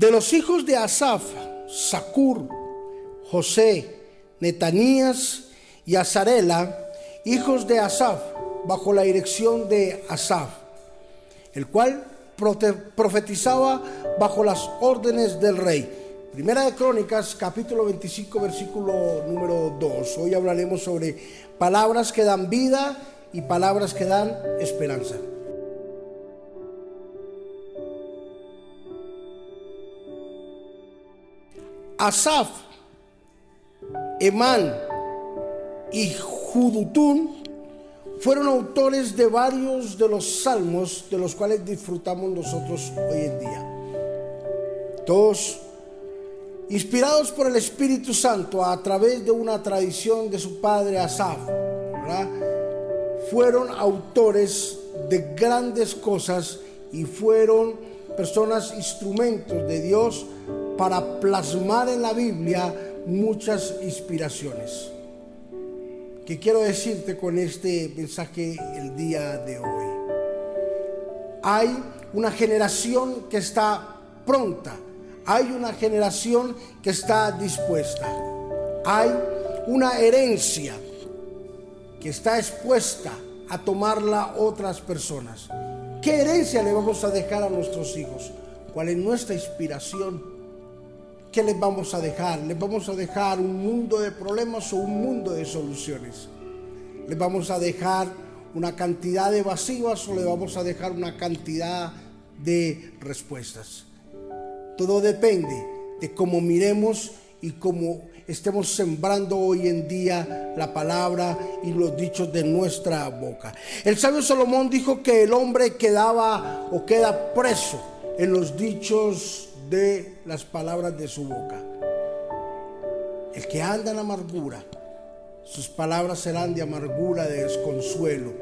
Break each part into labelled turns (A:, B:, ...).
A: De los hijos de Asaf, Sacur, José, Netanías y Azarela, hijos de Asaf, bajo la dirección de Asaf, el cual profetizaba bajo las órdenes del rey. Primera de Crónicas, capítulo 25, versículo número 2. Hoy hablaremos sobre palabras que dan vida y palabras que dan esperanza. Asaf, Emán y Judutún fueron autores de varios de los salmos de los cuales disfrutamos nosotros hoy en día. Todos inspirados por el Espíritu Santo a través de una tradición de su padre Asaf, fueron autores de grandes cosas y fueron personas, instrumentos de Dios para plasmar en la Biblia muchas inspiraciones. ¿Qué quiero decirte con este mensaje el día de hoy? Hay una generación que está pronta, hay una generación que está dispuesta, hay una herencia que está expuesta a tomarla otras personas. ¿Qué herencia le vamos a dejar a nuestros hijos? ¿Cuál es nuestra inspiración? ¿Qué les vamos a dejar? ¿Les vamos a dejar un mundo de problemas o un mundo de soluciones? ¿Les vamos a dejar una cantidad de vacíos o les vamos a dejar una cantidad de respuestas? Todo depende de cómo miremos y cómo estemos sembrando hoy en día la palabra y los dichos de nuestra boca. El sabio Salomón dijo que el hombre quedaba o queda preso en los dichos de las palabras de su boca. El que anda en amargura, sus palabras serán de amargura, de desconsuelo,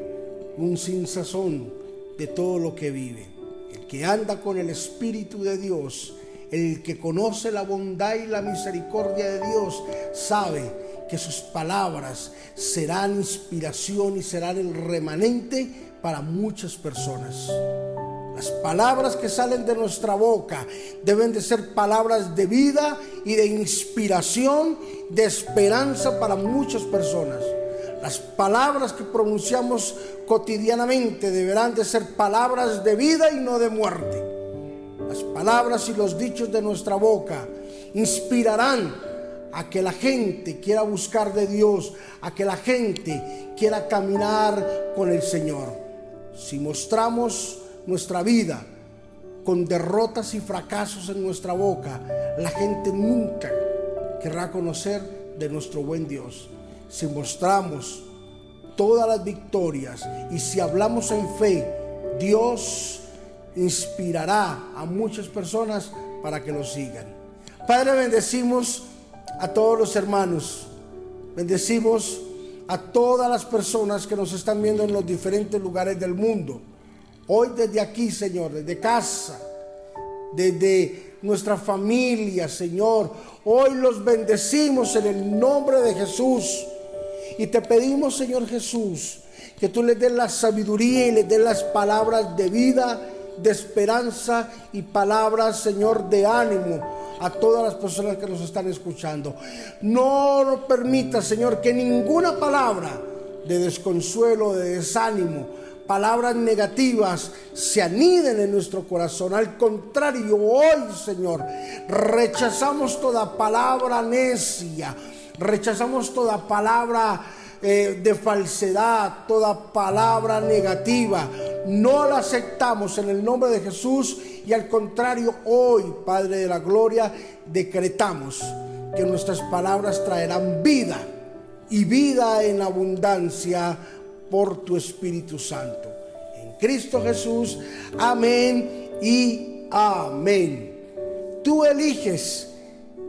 A: un sinsazón de todo lo que vive. El que anda con el Espíritu de Dios, el que conoce la bondad y la misericordia de Dios, sabe que sus palabras serán inspiración y serán el remanente para muchas personas. Las palabras que salen de nuestra boca deben de ser palabras de vida y de inspiración, de esperanza para muchas personas. Las palabras que pronunciamos cotidianamente deberán de ser palabras de vida y no de muerte. Las palabras y los dichos de nuestra boca inspirarán a que la gente quiera buscar de Dios, a que la gente quiera caminar con el Señor. Si mostramos nuestra vida con derrotas y fracasos en nuestra boca, la gente nunca querrá conocer de nuestro buen Dios. Si mostramos todas las victorias y si hablamos en fe, Dios inspirará a muchas personas para que lo sigan. Padre, bendecimos a todos los hermanos, bendecimos a todas las personas que nos están viendo en los diferentes lugares del mundo. Hoy desde aquí, Señor, desde casa, desde nuestra familia, Señor, hoy los bendecimos en el nombre de Jesús. Y te pedimos, Señor Jesús, que tú les des la sabiduría y les des las palabras de vida, de esperanza y palabras, Señor, de ánimo a todas las personas que nos están escuchando. No nos permita, Señor, que ninguna palabra de desconsuelo, de desánimo, palabras negativas se aniden en nuestro corazón. Al contrario, hoy, Señor, rechazamos toda palabra necia, rechazamos toda palabra eh, de falsedad, toda palabra negativa. No la aceptamos en el nombre de Jesús y al contrario, hoy, Padre de la Gloria, decretamos que nuestras palabras traerán vida y vida en abundancia por tu Espíritu Santo. En Cristo Jesús, amén y amén. Tú eliges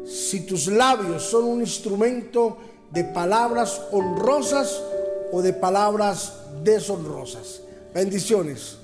A: si tus labios son un instrumento de palabras honrosas o de palabras deshonrosas. Bendiciones.